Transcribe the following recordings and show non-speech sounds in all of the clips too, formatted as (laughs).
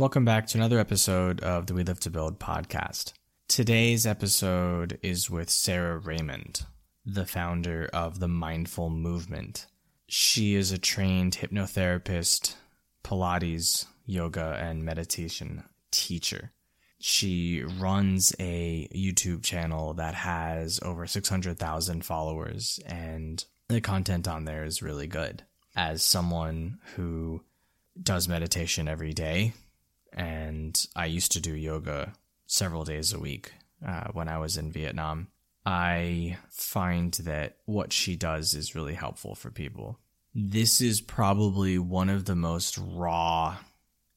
Welcome back to another episode of the We Live to Build podcast. Today's episode is with Sarah Raymond, the founder of the Mindful Movement. She is a trained hypnotherapist, Pilates, yoga, and meditation teacher. She runs a YouTube channel that has over 600,000 followers, and the content on there is really good. As someone who does meditation every day, and I used to do yoga several days a week uh, when I was in Vietnam. I find that what she does is really helpful for people. This is probably one of the most raw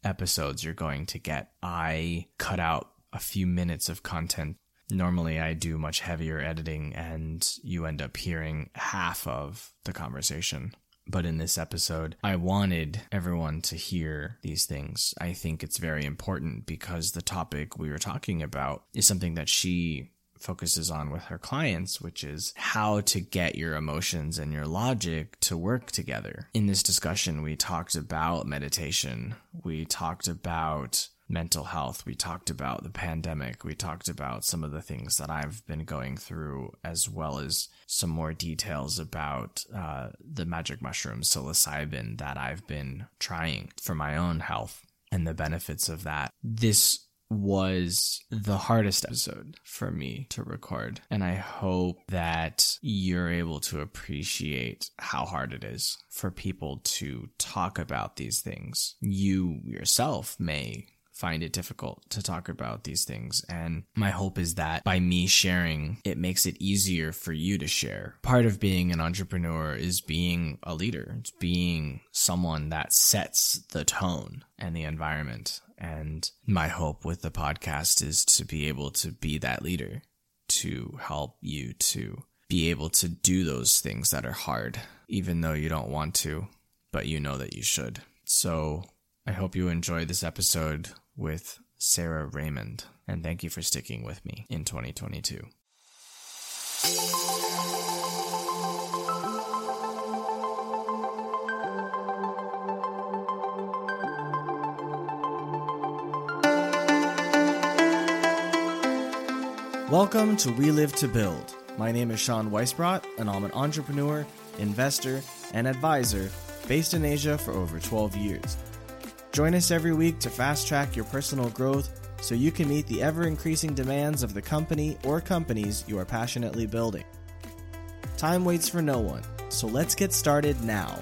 episodes you're going to get. I cut out a few minutes of content. Normally, I do much heavier editing, and you end up hearing half of the conversation. But in this episode, I wanted everyone to hear these things. I think it's very important because the topic we were talking about is something that she focuses on with her clients, which is how to get your emotions and your logic to work together. In this discussion, we talked about meditation. We talked about mental health. We talked about the pandemic. We talked about some of the things that I've been going through, as well as some more details about uh, the magic mushroom psilocybin that I've been trying for my own health and the benefits of that. This was the hardest episode for me to record. And I hope that you're able to appreciate how hard it is for people to talk about these things. You yourself may find it difficult to talk about these things. And my hope is that by me sharing, it makes it easier for you to share. Part of being an entrepreneur is being a leader, it's being someone that sets the tone and the environment. And my hope with the podcast is to be able to be that leader, to help you to be able to do those things that are hard, even though you don't want to, but you know that you should. So I hope you enjoy this episode with Sarah Raymond, and thank you for sticking with me in 2022. Welcome to We Live to Build. My name is Sean Weisbrot, and I'm an entrepreneur, investor, and advisor based in Asia for over 12 years. Join us every week to fast track your personal growth so you can meet the ever increasing demands of the company or companies you are passionately building. Time waits for no one, so let's get started now.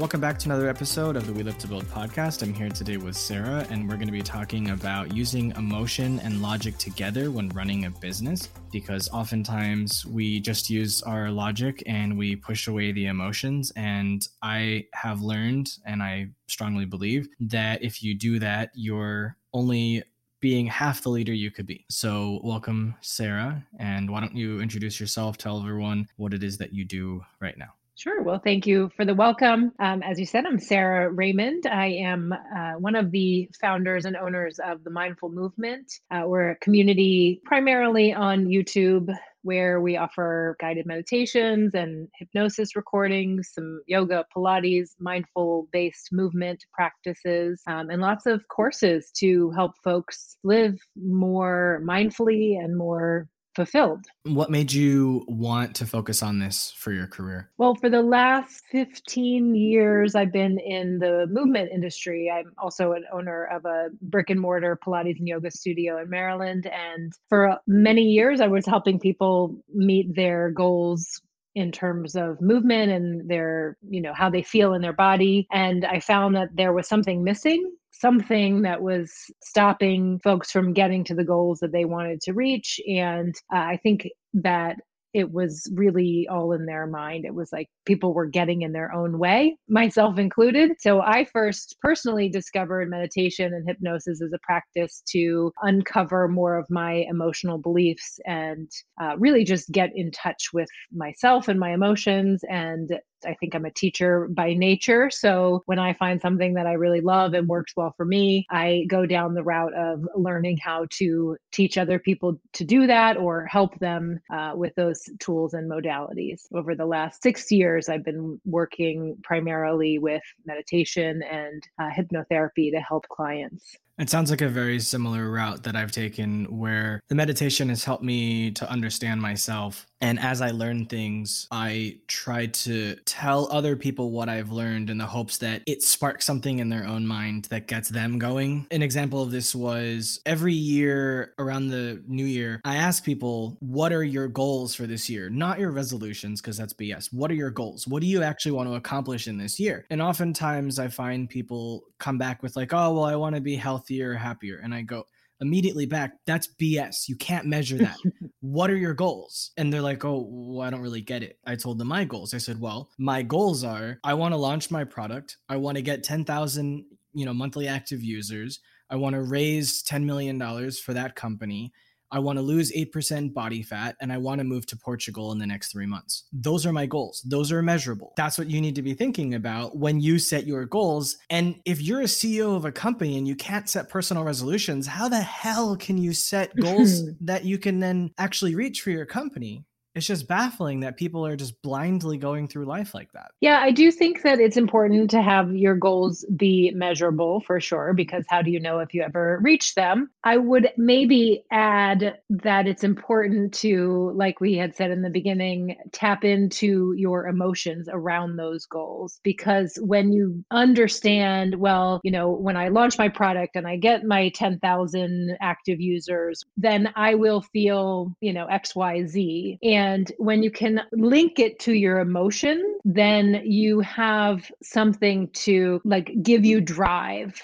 Welcome back to another episode of the We Live to Build podcast. I'm here today with Sarah, and we're going to be talking about using emotion and logic together when running a business. Because oftentimes we just use our logic and we push away the emotions. And I have learned, and I strongly believe, that if you do that, you're only being half the leader you could be. So, welcome, Sarah. And why don't you introduce yourself, tell everyone what it is that you do right now? Sure. Well, thank you for the welcome. Um, as you said, I'm Sarah Raymond. I am uh, one of the founders and owners of the Mindful Movement. Uh, we're a community primarily on YouTube where we offer guided meditations and hypnosis recordings, some yoga, Pilates, mindful based movement practices, um, and lots of courses to help folks live more mindfully and more fulfilled. What made you want to focus on this for your career? Well, for the last 15 years, I've been in the movement industry. I'm also an owner of a brick and mortar Pilates and yoga studio in Maryland. And for many years, I was helping people meet their goals in terms of movement and their you know how they feel in their body and i found that there was something missing something that was stopping folks from getting to the goals that they wanted to reach. And uh, I think that it was really all in their mind. It was like people were getting in their own way, myself included. So I first personally discovered meditation and hypnosis as a practice to uncover more of my emotional beliefs and uh, really just get in touch with myself and my emotions and I think I'm a teacher by nature. So when I find something that I really love and works well for me, I go down the route of learning how to teach other people to do that or help them uh, with those tools and modalities. Over the last six years, I've been working primarily with meditation and uh, hypnotherapy to help clients. It sounds like a very similar route that I've taken where the meditation has helped me to understand myself. And as I learn things, I try to tell other people what I've learned in the hopes that it sparks something in their own mind that gets them going. An example of this was every year around the new year, I ask people, What are your goals for this year? Not your resolutions, because that's BS. What are your goals? What do you actually want to accomplish in this year? And oftentimes I find people come back with, like, Oh, well, I want to be healthy healthier, happier. And I go immediately back, that's BS. You can't measure that. (laughs) what are your goals? And they're like, oh, well, I don't really get it. I told them my goals. I said, well, my goals are I want to launch my product. I want to get 10,000, you know, monthly active users. I want to raise $10 million for that company I want to lose 8% body fat and I want to move to Portugal in the next three months. Those are my goals. Those are measurable. That's what you need to be thinking about when you set your goals. And if you're a CEO of a company and you can't set personal resolutions, how the hell can you set goals that you can then actually reach for your company? It's just baffling that people are just blindly going through life like that. Yeah, I do think that it's important to have your goals be measurable for sure, because how do you know if you ever reach them? I would maybe add that it's important to, like we had said in the beginning, tap into your emotions around those goals. Because when you understand, well, you know, when I launch my product and I get my 10,000 active users, then I will feel, you know, XYZ. And and when you can link it to your emotion, then you have something to like give you drive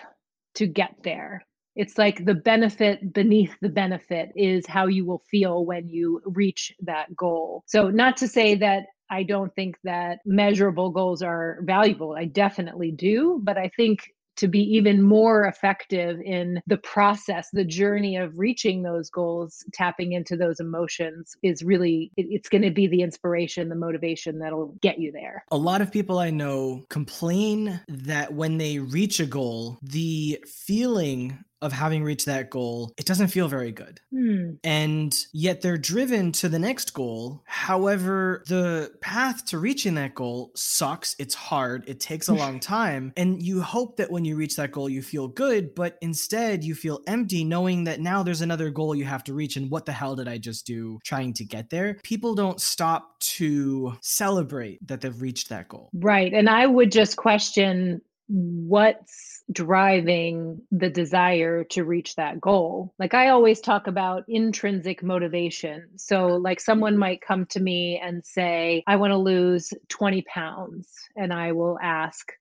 to get there. It's like the benefit beneath the benefit is how you will feel when you reach that goal. So, not to say that I don't think that measurable goals are valuable. I definitely do. But I think to be even more effective in the process, the journey of reaching those goals, tapping into those emotions is really, it's going to be the inspiration, the motivation that'll get you there. A lot of people I know complain that when they reach a goal, the feeling of having reached that goal, it doesn't feel very good. Hmm. And yet they're driven to the next goal. However, the path to reaching that goal sucks. It's hard. It takes a (laughs) long time. And you hope that when you reach that goal, you feel good, but instead you feel empty knowing that now there's another goal you have to reach. And what the hell did I just do trying to get there? People don't stop to celebrate that they've reached that goal. Right. And I would just question what's driving the desire to reach that goal. Like I always talk about intrinsic motivation. So, like someone might come to me and say, I want to lose 20 pounds. And I will ask,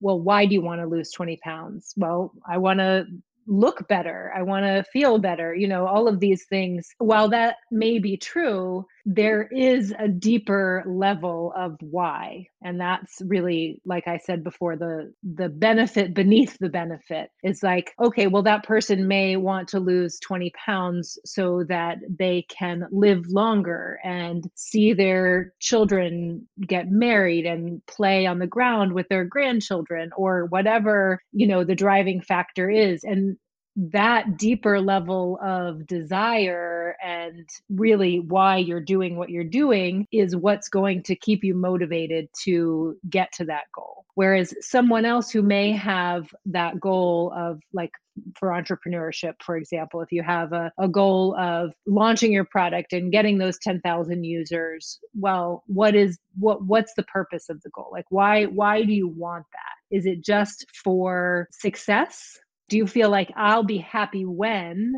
well, why do you want to lose 20 pounds? Well, I want to look better. I want to feel better. You know, all of these things. While that may be true, there is a deeper level of why. And that's really like i said before the the benefit beneath the benefit is like okay well that person may want to lose 20 pounds so that they can live longer and see their children get married and play on the ground with their grandchildren or whatever you know the driving factor is. And that deeper level of desire and really why you're doing what you're doing is what's going to keep you motivated to get to that goal. Whereas someone else who may have that goal of like for entrepreneurship, for example, if you have a, a goal of launching your product and getting those 10,000 users, well, what is what what's the purpose of the goal? Like why why do you want that? Is it just for success? Do you feel like I'll be happy when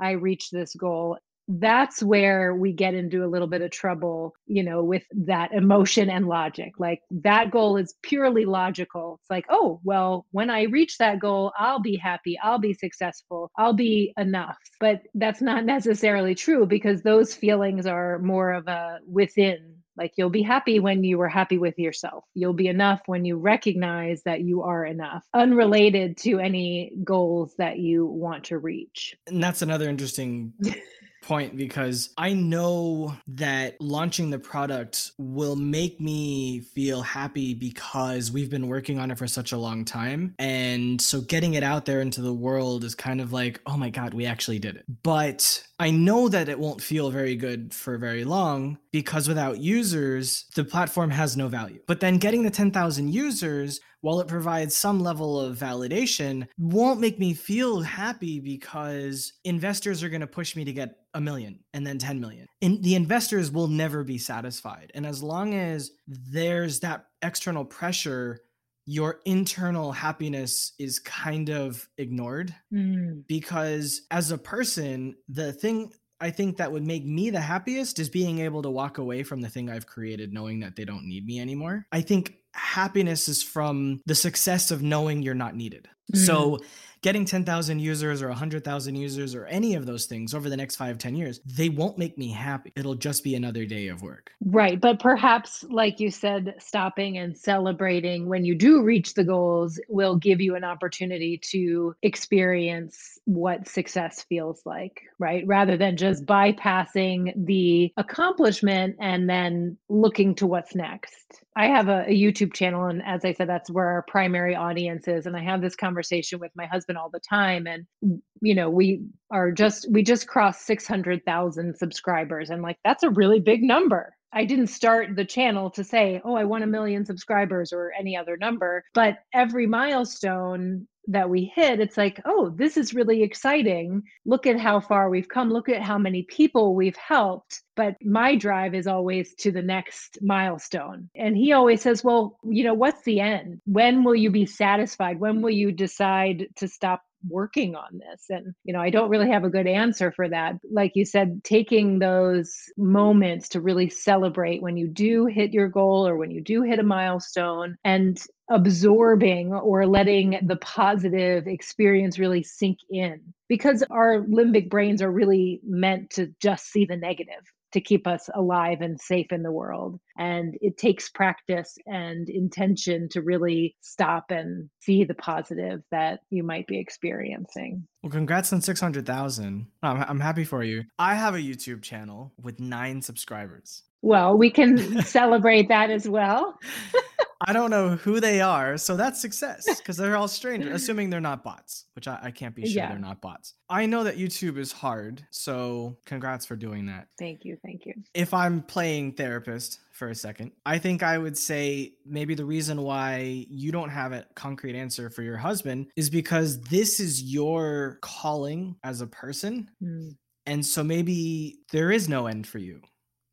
I reach this goal? That's where we get into a little bit of trouble, you know, with that emotion and logic. Like that goal is purely logical. It's like, oh, well, when I reach that goal, I'll be happy, I'll be successful, I'll be enough. But that's not necessarily true because those feelings are more of a within like you'll be happy when you are happy with yourself. You'll be enough when you recognize that you are enough, unrelated to any goals that you want to reach. And that's another interesting (laughs) point because I know that launching the product will make me feel happy because we've been working on it for such a long time. And so getting it out there into the world is kind of like, oh my God, we actually did it. But I know that it won't feel very good for very long because without users, the platform has no value. But then getting the 10,000 users, while it provides some level of validation, won't make me feel happy because investors are going to push me to get a million and then 10 million. And the investors will never be satisfied. And as long as there's that external pressure, your internal happiness is kind of ignored Mm. because as a person, the thing I think that would make me the happiest is being able to walk away from the thing I've created knowing that they don't need me anymore. I think happiness is from the success of knowing you're not needed. So getting 10,000 users or 100,000 users or any of those things over the next five, 10 years, they won't make me happy. It'll just be another day of work. Right. But perhaps, like you said, stopping and celebrating when you do reach the goals will give you an opportunity to experience what success feels like, right? Rather than just bypassing the accomplishment and then looking to what's next. I have a, a YouTube channel, and as I said, that's where our primary audience is. And I have this conversation with my husband all the time. And, mm, you know, we are just, we just crossed 600,000 subscribers. And like, that's a really big number. I didn't start the channel to say, oh, I want a million subscribers or any other number. But every milestone that we hit, it's like, oh, this is really exciting. Look at how far we've come. Look at how many people we've helped. But my drive is always to the next milestone. And he always says, well, you know, what's the end? When will you be satisfied? When will you decide to stop working on this and you know i don't really have a good answer for that. Like you said taking those moments to really celebrate when you do hit your goal or when you do hit a milestone and absorbing or letting the positive experience really sink in because our limbic brains are really meant to just see the negative to keep us alive and safe in the world. And it takes practice and intention to really stop and see the positive that you might be experiencing. Well, congrats on 600,000. I'm, I'm happy for you. I have a YouTube channel with nine subscribers. Well, we can (laughs) celebrate that as well. (laughs) I don't know who they are, so that's success because they're all strangers, (laughs) assuming they're not bots, which I, I can't be sure Yeah. they're not bots. I know that YouTube is hard, so congrats for doing that. Thank you. Thank you. If I'm playing therapist for a second, I think I would say maybe the reason why you don't have a concrete answer for your husband is because this is your calling as a person. Mm. And so maybe there is no end for you.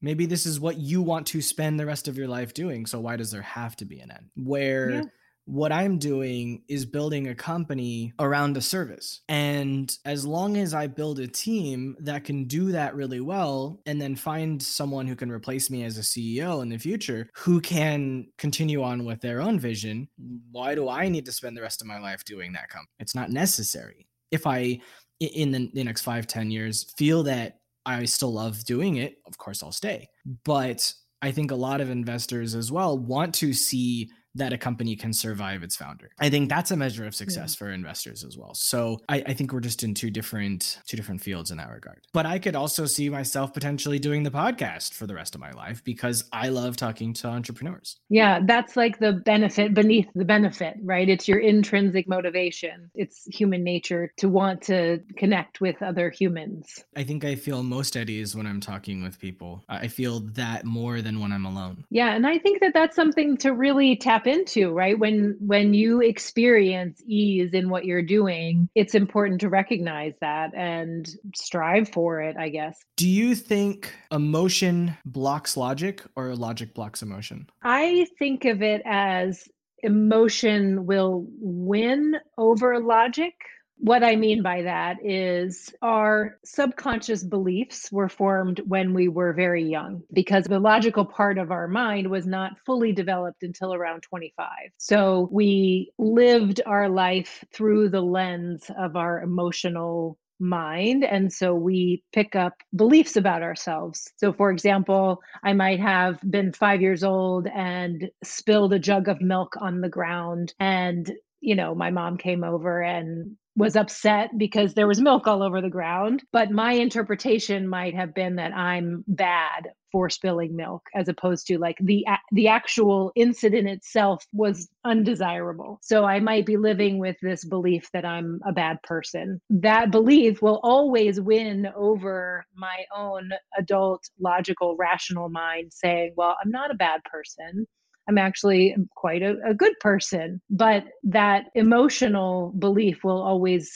Maybe this is what you want to spend the rest of your life doing. So why does there have to be an end? Where Yeah. what I'm doing is building a company around a service. And as long as I build a team that can do that really well and then find someone who can replace me as a CEO in the future who can continue on with their own vision, why do I need to spend the rest of my life doing that company? It's not necessary. If I in the, the next five, ten years feel that I still love doing it, of course I'll stay. But I think a lot of investors as well want to see that a company can survive its founder. I think that's a measure of success for investors as well. So I, I think we're just in two different two different fields in that regard. But I could also see myself potentially doing the podcast for the rest of my life because I love talking to entrepreneurs. Yeah, that's like the benefit beneath the benefit, right? It's your intrinsic motivation. It's human nature to want to connect with other humans. I think I feel most at ease when I'm talking with people. I I feel that more than when I'm alone. Yeah, and I think that that's something to really tap into, right? When when you experience ease in what you're doing, it's important to recognize that and strive for it, I guess. Do you think emotion blocks logic or logic blocks emotion? I think of it as emotion will win over logic. What I mean by that is our subconscious beliefs were formed when we were very young because the logical part of our mind was not fully developed until around 25. So we lived our life through the lens of our emotional mind. And so we pick up beliefs about ourselves. So, for example, I might have been five years old and spilled a jug of milk on the ground. And, you know, my mom came over and was upset because there was milk all over the ground. But my interpretation might have been that I'm bad for spilling milk as opposed to like the the actual incident itself was undesirable so i might be living with this belief that i'm a bad person that belief will always win over my own adult logical rational mind saying well i'm not a bad person I'm actually quite a, a good person. But that emotional belief will always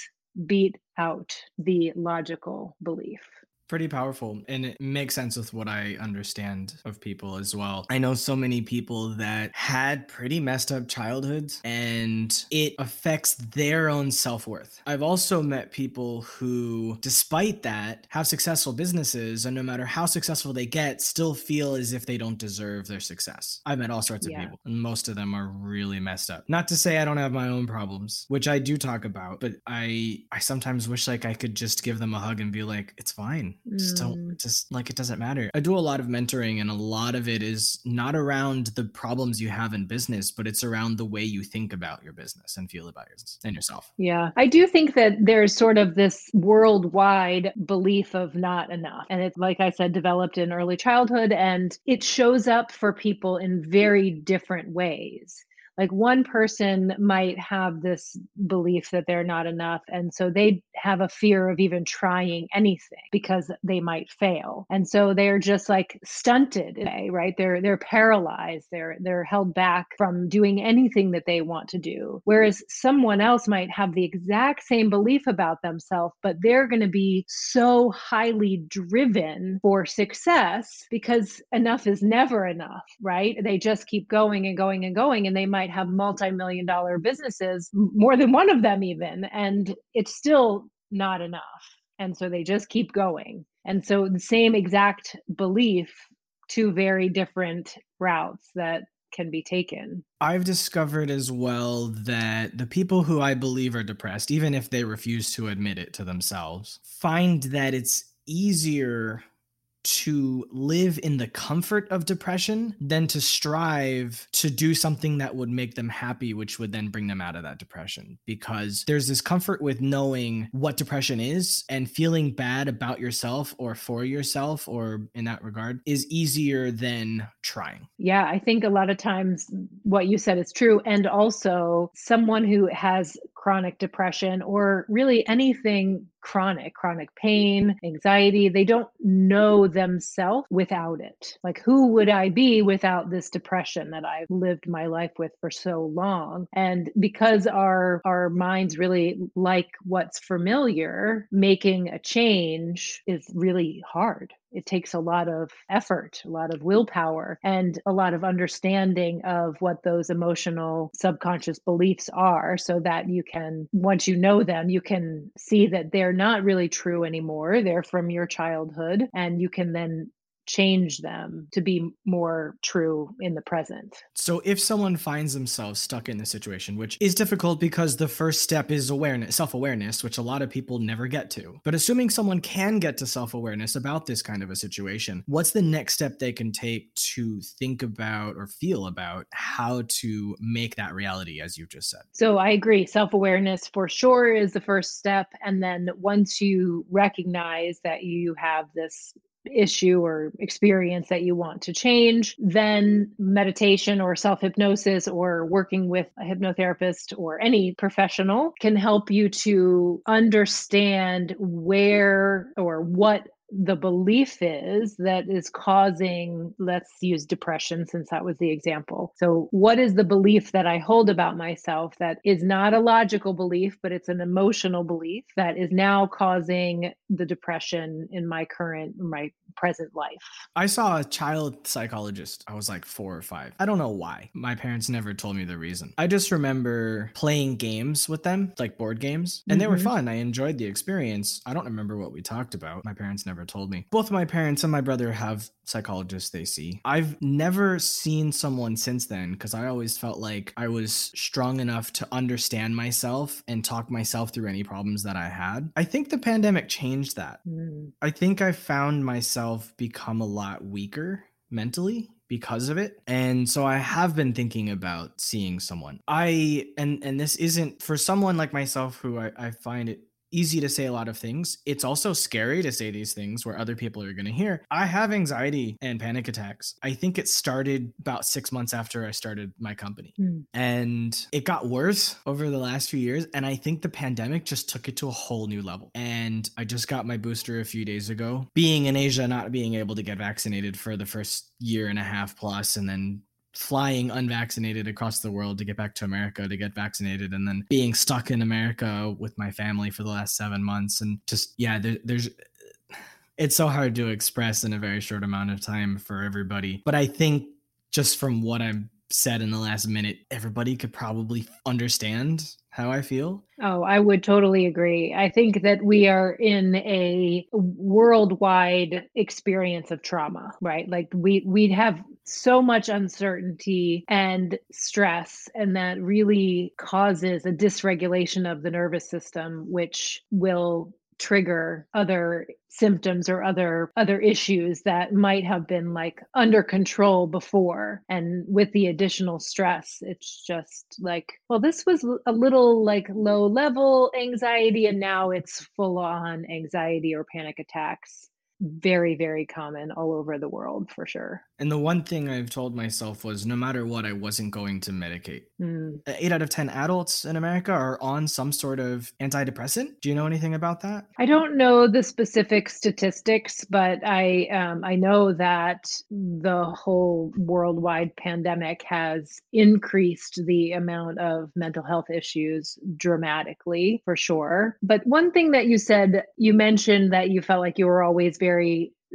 beat out the logical belief pretty powerful and it makes sense with what I understand of people as well. I know so many people that had pretty messed up childhoods and it affects their own self-worth. I've also met people who despite that have successful businesses and no matter how successful they get still feel as if they don't deserve their success. I've met all sorts of people and most of them are really messed up. Not to say I don't have my own problems, which I do talk about, but I I sometimes wish like I could just give them a hug and be like it's fine just don't mm. just like it doesn't matter. I do a lot of mentoring and a lot of it is not around the problems you have in business, but it's around the way you think about your business and feel about yourself and yourself. Yeah. I do think that there's sort of this worldwide belief of not enough. And it's like I said, developed in early childhood and it shows up for people in very different ways like one person might have this belief that they're not enough and so they have a fear of even trying anything because they might fail. And so they're just like stunted right? They're they're paralyzed. They're they're held back from doing anything that they want to do. Whereas someone else might have the exact same belief about themselves but they're going to be so highly driven for success because enough is never enough right? They just keep going and going and going and they might might have multi-million dollar businesses more than one of them even and it's still not enough and so they just keep going and so the same exact belief two very different routes that can be taken. I've discovered as well that the people who I believe are depressed, even if they refuse to admit it to themselves, find that it's easier to live in the comfort of depression than to strive to do something that would make them happy, which would then bring them out of that depression. Because there's this comfort with knowing what depression is and feeling bad about yourself or for yourself, or in that regard, is easier than trying. Yeah, I think a lot of times what you said is true. And also, someone who has chronic depression or really anything chronic, chronic pain, anxiety. They don't know themselves without it. Like, who would I be without this depression that I've lived my life with for so long? And because our our minds really like what's familiar, making a change is really hard it takes a lot of effort, a lot of willpower, and a lot of understanding of what those emotional subconscious beliefs are so that you can, once you know them, you can see that they're not really true anymore. They're from your childhood, and you can then change them to be more true in the present. So if someone finds themselves stuck in this situation, which is difficult because the first step is awareness, self-awareness, which a lot of people never get to. But assuming someone can get to self-awareness about this kind of a situation, what's the next step they can take to think about or feel about how to make that reality as you've just said? So I agree, self-awareness for sure is the first step and then once you recognize that you have this issue or experience that you want to change, then meditation or self hypnosis or working with a hypnotherapist or any professional can help you to understand where or what the belief is that is causing, let's use depression since that was the example. So, what is the belief that I hold about myself that is not a logical belief, but it's an emotional belief that is now causing the depression in my current, my present life? I saw a child psychologist. I was like four or five. I don't know why. My parents never told me the reason. I just remember playing games with them, like board games, and mm-hmm. they were mm-hmm. fun. I enjoyed the experience. I don't remember what we talked about. My parents never told me. Both my parents and my brother have psychologists they see. I've never seen someone since then because I always felt like I was strong enough to understand myself and talk myself through any problems that I had. I think the pandemic changed that. Mm. I think I found myself become a lot weaker mentally because of it. And so I have been thinking about seeing someone. I and and this isn't for someone like myself who I, I find it easy to say a lot of things. It's also scary to say these things where other people are going to hear. I have anxiety and panic attacks. I think it started about six months after I started my company. Mm. And it got worse over the last few years. And I think the pandemic just took it to a whole new level. And I just got my booster a few days ago. Being in Asia, not being able to get vaccinated for the first year and a half plus, and then flying unvaccinated across the world to get back to America to get vaccinated and then being stuck in America with my family for the last 7 months and just yeah there, there's it's so hard to express in a very short amount of time for everybody but I think just from what I've said in the last minute everybody could probably understand how I feel. Oh, I would totally agree. I think that we are in a worldwide experience of trauma, right? Like we we have so much uncertainty and stress and that really causes a dysregulation of the nervous system which will trigger other symptoms or other other issues that might have been like under control before. And with the additional stress it's just like well this was a little like low level anxiety and now it's full on anxiety or panic attacks very very common all over the world for sure. And the one thing i've told myself was no matter what i wasn't going to medicate mm. 8 out of 10 adults in america are on some sort of antidepressant. Do you know anything about that? I don't know the specific statistics but i um, i know that the whole worldwide pandemic has increased the amount of mental health issues dramatically for sure. But one thing that you said you mentioned that you felt like you were always very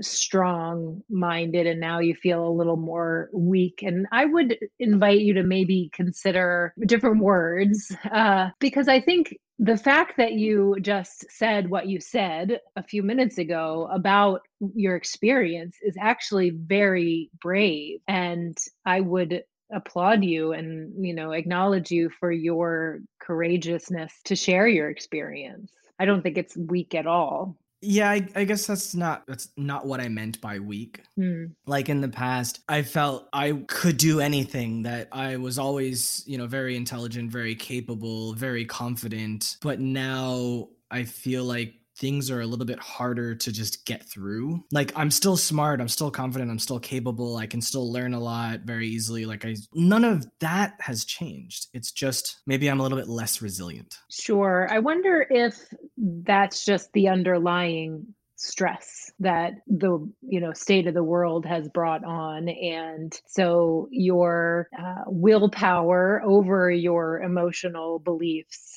strong minded and now you feel a little more weak and i would invite you to maybe consider different words (laughs) uh, because i think the fact that you just said what you said a few minutes ago about your experience is actually very brave and i would applaud you and you know acknowledge you for your courageousness to share your experience. I don't think it's weak at all yeah, I, I, guess that's not that's not what I meant by weak. Mm. Like in the past, I felt I could do anything. That I was always, you know, very intelligent, very capable, very confident. But now I feel like things are a little bit harder to just get through. Like I'm still smart, I'm still confident, I'm still capable, I can still learn a lot very easily. Like I none of that has changed. It's just maybe I'm a little bit less resilient. Sure. I wonder if that's just the underlying stress that the you know state of the world has brought on and so your uh, willpower over your emotional beliefs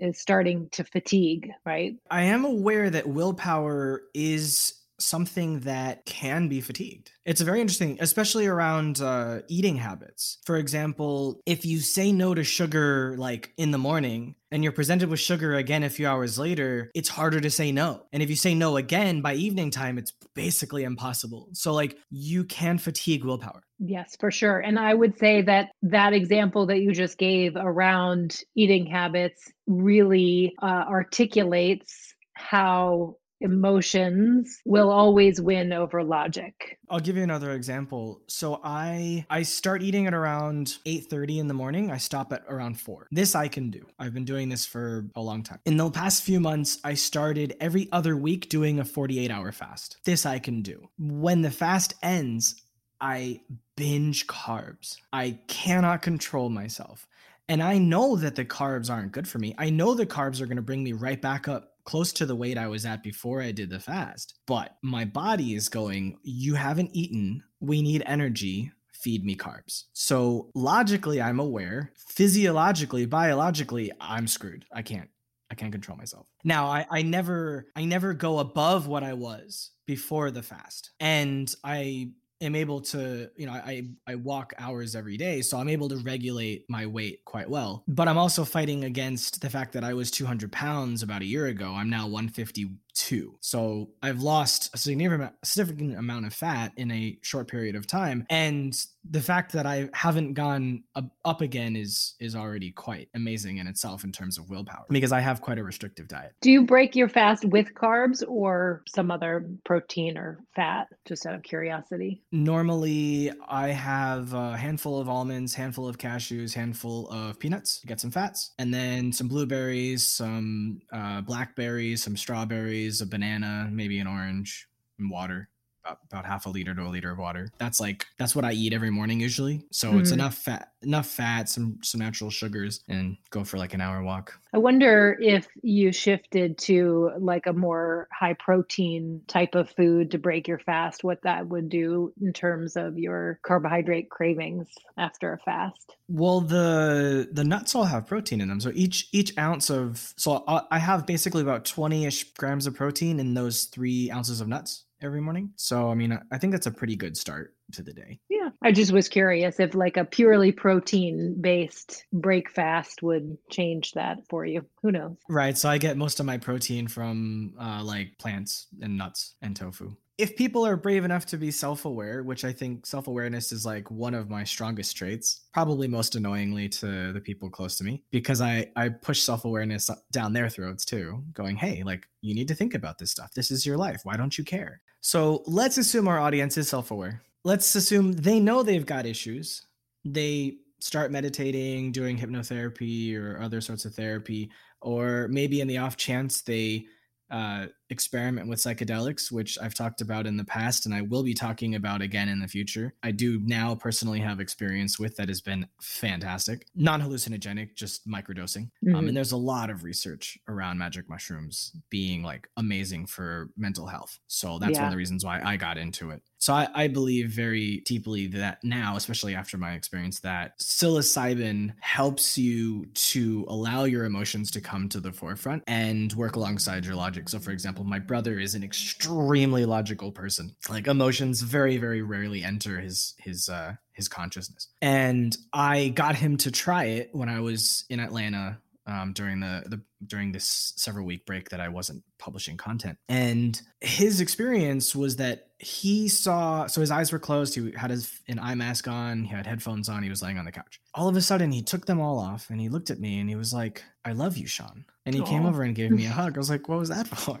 is starting to fatigue, right? I am aware that willpower is something that can be fatigued. It's very interesting, especially around uh, eating habits. For example, if you say no to sugar like in the morning and you're presented with sugar again a few hours later, it's harder to say no. And if you say no again by evening time, it's basically impossible. So, like, you can fatigue willpower. Yes, for sure. And I would say that that example that you just gave around eating habits really uh, articulates how emotions will always win over logic. I'll give you another example. So I I start eating at around 8:30 in the morning. I stop at around 4. This I can do. I've been doing this for a long time. In the past few months, I started every other week doing a 48-hour fast. This I can do. When the fast ends, I binge carbs. I cannot control myself. And I know that the carbs aren't good for me. I know the carbs are going to bring me right back up close to the weight I was at before I did the fast. But my body is going, You haven't eaten. We need energy. Feed me carbs. So logically, I'm aware. Physiologically, biologically, I'm screwed. I can't. I can't control myself. Now, I, I never I never go above what I was before the fast. And I am able to you know I I walk hours every day so I'm able to regulate my weight quite well. But I'm also fighting against the fact that I was 200 pounds about a year ago. I'm now 152 two. So I've lost a significant, significant amount of fat in a short period of time. And the fact that I haven't gone up again is is already quite amazing in itself in terms of willpower because I have quite a restrictive diet. Do you break your fast with carbs or some other protein or fat just out of curiosity? Normally I have a handful of almonds, handful of cashews, handful of peanuts, to get some fats, and then some blueberries, some uh, blackberries, some strawberries, a banana, maybe an orange, and water about, about half a liter to a liter of water. That's like that's what I eat every morning usually. So mm-hmm. it's enough fat, enough fat, some some natural sugars, and go for like an hour walk. I wonder if you shifted to like a more high protein type of food to break your fast, what that would do in terms of your carbohydrate cravings after a fast. Well, the the nuts all have protein in them, so each each ounce of so I have basically about twenty ish grams of protein in those three ounces of nuts every morning. So, I mean, I think that's a pretty good start to the day. Yeah. I just was curious if like a purely protein based break fast would change that for you. Who knows? Right. So I get most of my protein from uh, like plants and nuts and tofu if people are brave enough to be self-aware which i think self-awareness is like one of my strongest traits probably most annoyingly to the people close to me because i i push self-awareness down their throats too going hey like you need to think about this stuff this is your life why don't you care so let's assume our audience is self-aware. Let's assume they know they've got issues. They start meditating doing hypnotherapy or other sorts of therapy or maybe in the off chance they uh, experiment with psychedelics, which I've talked about in the past and I will be talking about again in the future. I do now personally have experience with that has been fantastic. Non hallucinogenic, just microdosing. Mm-hmm. Um, and there's a lot of research around magic mushrooms being like amazing for mental health. So that's yeah. one of the reasons why I got into it. So I, I, believe very deeply that now, especially after my experience, that psilocybin helps you to allow your emotions to come to the forefront and work alongside your logic. So, for example, my brother is an extremely logical person. Like emotions very, very rarely enter his his uh, his consciousness. And I got him to try it when I was in Atlanta um, during the, the during this several week break that I wasn't publishing content. And his experience was that he saw so his eyes were closed. He had his an eye mask on. He had headphones on. He was laying on the couch. All of a sudden, he took them all off and he looked at me and he was like, "I love you, Sean." And he Aww. came over and gave me a hug. I was like, "What was that (laughs) for?"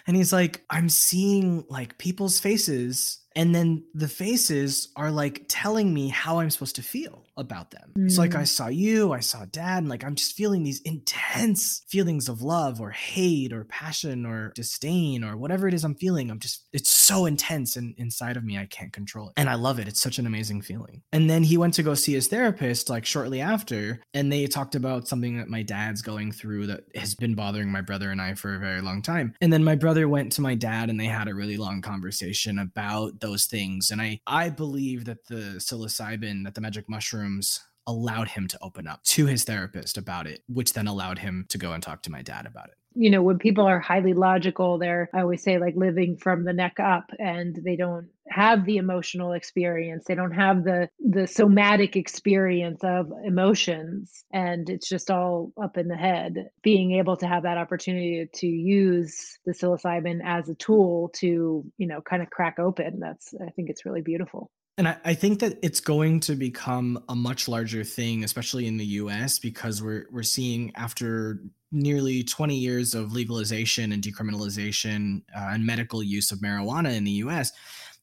And he's like, "I'm seeing like people's faces." And then the faces are like telling me how I'm supposed to feel about them. Mm. It's like I mm. saw you, I saw dad, and like I'm just feeling these intense feelings of love or hate or passion or disdain or whatever it is I'm feeling. I'm just, it's so intense and inside of me, I can't control it. And I love it. It's such an amazing feeling. And then he went to go see his therapist like shortly after, and they talked about something that my dad's going through that has been bothering my brother and I for a very long time. And then my brother went to my dad and they had a really long conversation about those things. And I, I believe that the psilocybin, that the magic mushrooms allowed him to open up to his therapist about it, which then allowed him to go and talk to my dad about it. You know, when people are highly logical, they're, I always say, like living from the neck up and they don't have the emotional experience. They don't have the the somatic experience of emotions. And it's just all up in the head. Being able to have that opportunity to use the psilocybin as a tool to you know kind of crack open that's i think it's really beautiful. And I, I, think that it's going to become a much larger thing, especially in the US, because we're we're seeing after nearly 20 years of legalization and decriminalization uh, and medical use of marijuana in the US,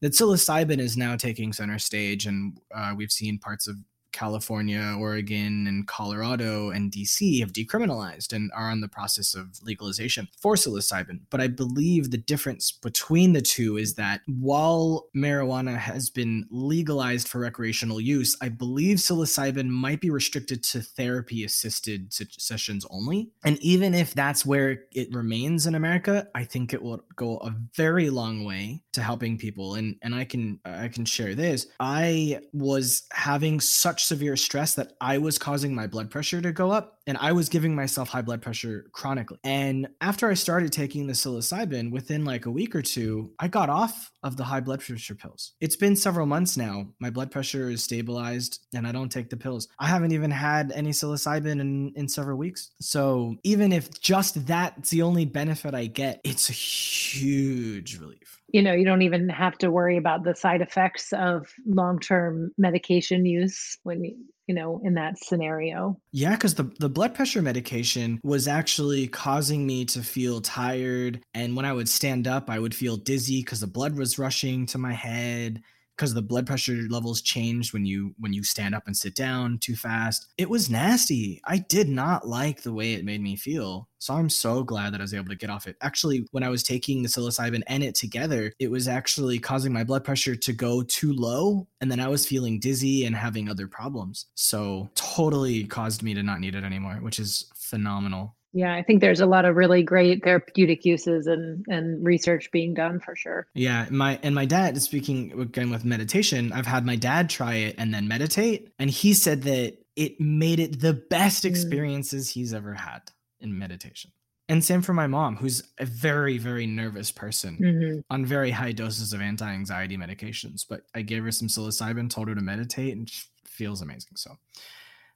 that psilocybin is now taking center stage, and uh, we've seen parts of California, Oregon, and Colorado and DC have decriminalized and are on the process of legalization for psilocybin. But I believe the difference between the two is that while marijuana has been legalized for recreational use, I believe psilocybin might be restricted to therapy assisted sessions only. And even if that's where it remains in America, I think it will go a very long way to helping people. And and I can I can share this. I was having such severe stress that I was causing my blood pressure to go up and I was giving myself high blood pressure chronically. And after I started taking the psilocybin, within like a week or two, I got off of the high blood pressure pills. It's been several months now. My blood pressure is stabilized and I don't take the pills. I haven't even had any psilocybin in, in several weeks. So even if just that's the only benefit I get, it's a huge relief. You know, you don't even have to worry about the side effects of long term medication use when you know, in that scenario. Yeah, because the, the blood pressure medication was actually causing me to feel tired. And when I would stand up, I would feel dizzy because the blood was rushing to my head because the blood pressure levels changed when you when you stand up and sit down too fast. It was nasty. I did not like the way it made me feel. So I'm so glad that I was able to get off it. Actually, when I was taking the psilocybin and it together, it was actually causing my blood pressure to go too low and then I was feeling dizzy and having other problems. So totally caused me to not need it anymore, which is phenomenal. Yeah, I think there's a lot of really great therapeutic uses and and research being done for sure. Yeah, my and my dad speaking again with meditation, I've had my dad try it and then meditate, and he said that it made it the best mm. experiences mm. he's ever had in meditation. And same for my mom, who's a very, very nervous person mm-hmm. on very high doses of anti anxiety medications. But I gave her some psilocybin, told her to meditate, and she feels amazing. So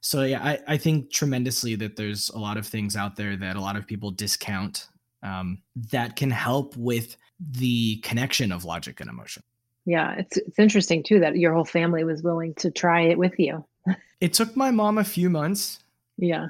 so yeah, I, I think tremendously that there's a lot of things out there that a lot of people discount um, that can help with the connection of logic and emotion. Yeah, it's it's interesting too that your whole family was willing to try it with you. (laughs) it took my mom a few months. Yeah.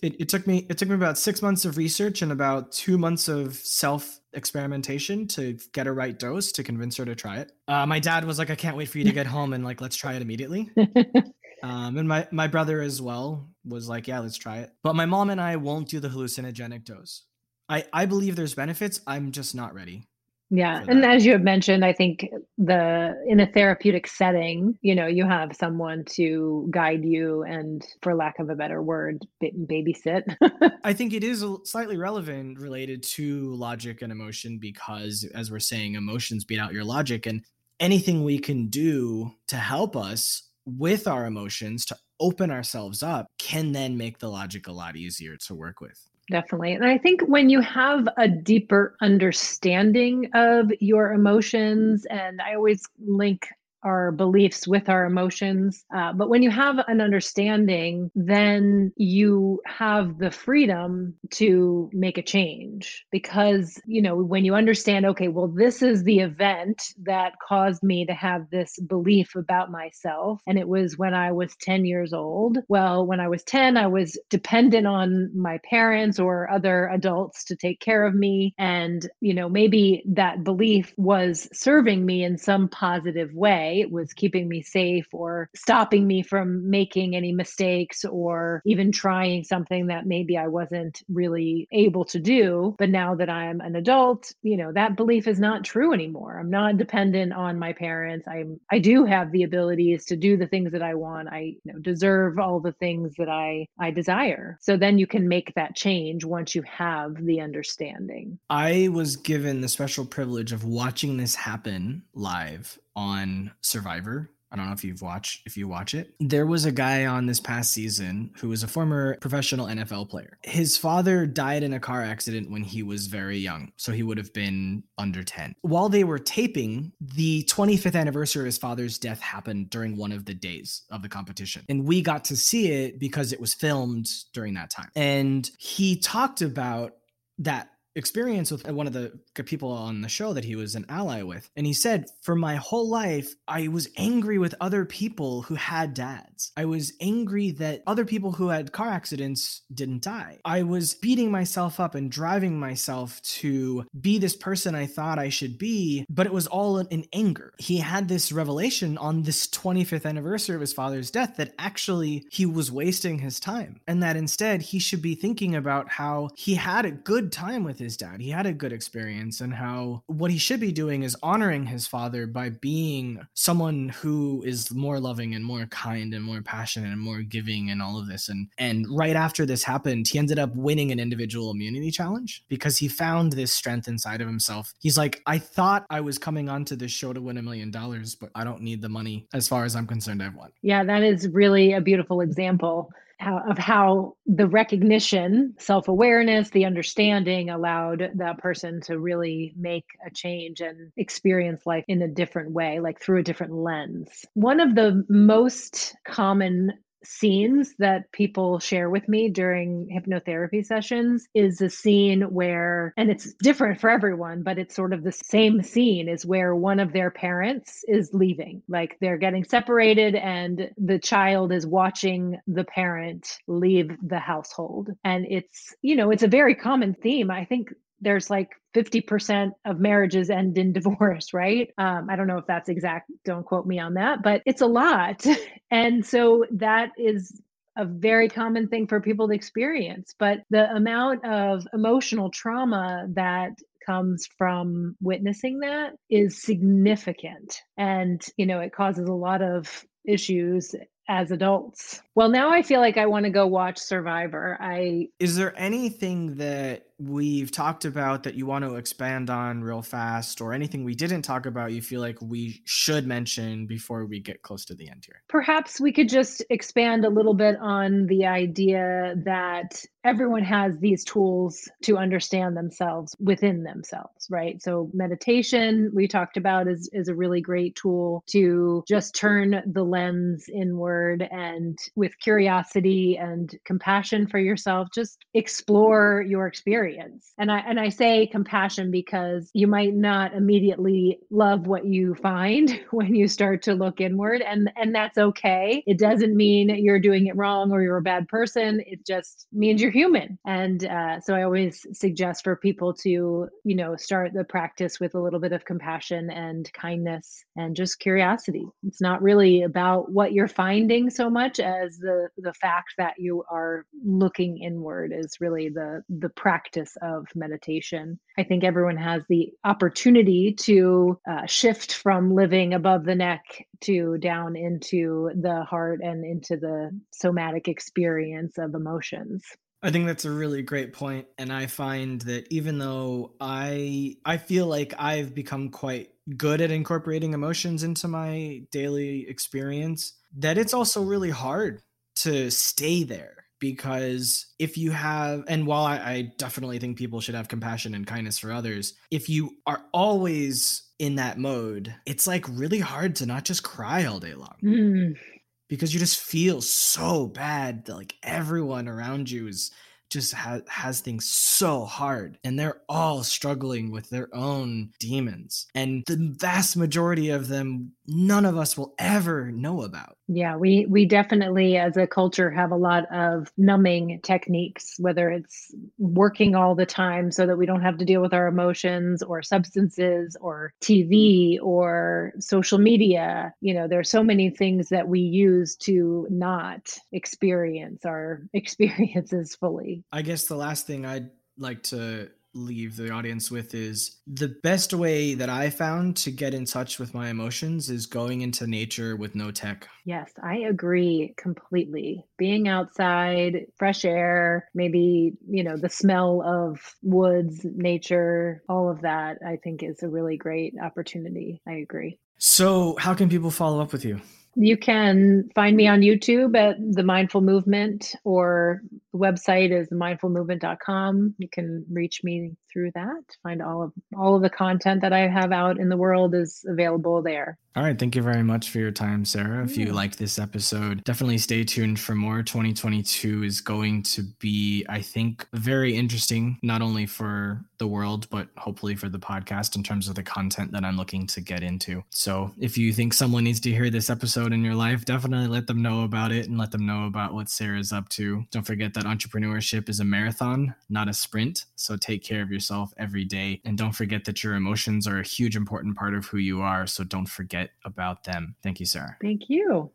It, it took me it took me about six months of research and about two months of self experimentation to get a right dose to convince her to try it. Uh, my dad was like, "I can't wait for you to (laughs) get home and like let's try it immediately." (laughs) Um, and my, my brother as well was like, yeah, let's try it. But my mom and I won't do the hallucinogenic dose. I, I believe there's benefits. I'm just not ready. Yeah. And as you have mentioned, I think the in a therapeutic setting, you know, you have someone to guide you and for lack of a better word, babysit. (laughs) I think it is slightly relevant related to logic and emotion because as we're saying, emotions beat out your logic and anything we can do to help us with our emotions to open ourselves up can then make the logic a lot easier to work with. Definitely. And I think when you have a deeper understanding of your emotions, and I always link our beliefs with our emotions. Uh, but when you have an understanding, then you have the freedom to make a change because, you know, when you understand, okay, well, this is the event that caused me to have this belief about myself. And it was when I was 10 years old. Well, when I was 10, I was dependent on my parents or other adults to take care of me. And, you know, maybe that belief was serving me in some positive way it was keeping me safe or stopping me from making any mistakes or even trying something that maybe I wasn't really able to do. But now that I'm an adult, you know, that belief is not true anymore. I'm not dependent on my parents. I'm I do have the abilities to do the things that I want. I you know, deserve all the things that I I desire. So then you can make that change once you have the understanding. I was given the special privilege of watching this happen live on Survivor. I don't know if you've watched if you watch it. There was a guy on this past season who was a former professional NFL player. His father died in a car accident when he was very young, so he would have been under 10. While they were taping, the 25th anniversary of his father's death happened during one of the days of the competition. And we got to see it because it was filmed during that time. And he talked about that experience with one of the people on the show that he was an ally with. And he said, For my whole life, I was angry with other people who had dads. I was angry that other people who had car accidents didn't die. I was beating myself up and driving myself to be this person I thought I should be, but it was all in anger. He had this revelation on this 25th anniversary of his father's death that actually he was wasting his time and that instead he should be thinking about how he had a good time with his dad. He had a good experience, and how what he should be doing is honoring his father by being someone who is more loving and more kind and more passionate and more giving and all of this. And and right after this happened, he ended up winning an individual immunity challenge because he found this strength inside of himself. He's like, I thought I was coming onto this show to win a million dollars, but I don't need the money. As far as I'm concerned, I've won. Yeah, that is really a beautiful example how, of how the recognition, self awareness, the understanding allowed that person to really make a change and experience life in a different way, like through a different lens. One of the most common scenes that people share with me during hypnotherapy sessions is a scene where and it's different for everyone but it's sort of the same scene is where one of their parents is leaving. Like they're getting separated and the child is watching the parent leave the household. And it's you know it's a very common theme. I think there's like 50% of marriages end in divorce, (laughs) right? Um, I don't know if that's exact, don't quote me on that, but it's a lot. (laughs) And so that is a very common thing for people to experience. But the amount of emotional trauma that comes from witnessing that is significant. And, you know, it causes a lot of issues as adults. Well, now I feel like I want to go watch Survivor. I Is there anything that we've talked about that you want to expand on real fast or anything we didn't talk about you feel like we should mention before we get close to the end here? Perhaps we could just expand a little bit on the idea that everyone has these tools to understand themselves within themselves, right? So meditation we talked about is is a really great tool to just turn the lens inward and with curiosity and compassion for yourself just explore your experience. And I and I say compassion because you might not immediately love what you find (laughs) when you start to look inward and and that's okay. It doesn't mean you're doing it wrong or you're a bad person. It just means you're human. And uh, so I always suggest for people to, you know, start the practice with a little bit of compassion and kindness and just curiosity. It's not really about what you're finding so much as the the fact that you are looking inward is really the the practice of meditation. I think everyone has the opportunity to uh, shift from living above the neck to down into the heart and into the somatic experience of emotions. I think that's a really great point and I find that even though I I feel like I've become quite good at incorporating emotions into my daily experience that it's also really hard to stay there because if you have and while I, I, definitely think people should have compassion and kindness for others if you are always in that mode it's like really hard to not just cry all day long mm. because you just feel so bad that like everyone around you is just ha- has things so hard and they're all struggling with their own demons. And the vast majority of them none of us will ever know about. Yeah we we definitely as a culture have a lot of numbing techniques whether it's working all the time so that we don't have to deal with our emotions or substances or tv or social media. You know there's so many things that we use to not experience our (laughs) experiences fully I guess the last thing I'd like to leave the audience with is the best way that I found to get in touch with my emotions is going into nature with no tech. Yes, I agree completely. Being outside, fresh air, maybe, you know, the smell of woods, nature, all of that, I think is a really great opportunity. I agree. So, how can people follow up with you? You can find me on YouTube at The Mindful Movement, or the website is mindfulmovement.com. You can reach me through that. Find all of all of the content that I have out in the world is available there. All right. Thank you very much for your time, Sarah. If you liked this episode, definitely stay tuned for more. 2022 is going to be, I think, very interesting, not only for the world, but hopefully for the podcast in terms of the content that I'm looking to get into. So if you think someone needs to hear this episode in your life, definitely let them know about it and let them know about what Sarah's up to. Don't forget that entrepreneurship is a marathon, not a sprint. So take care of yourself every day. And don't forget that your emotions are a huge important part of who you are. So don't forget about them. Thank you, Sarah. Thank you.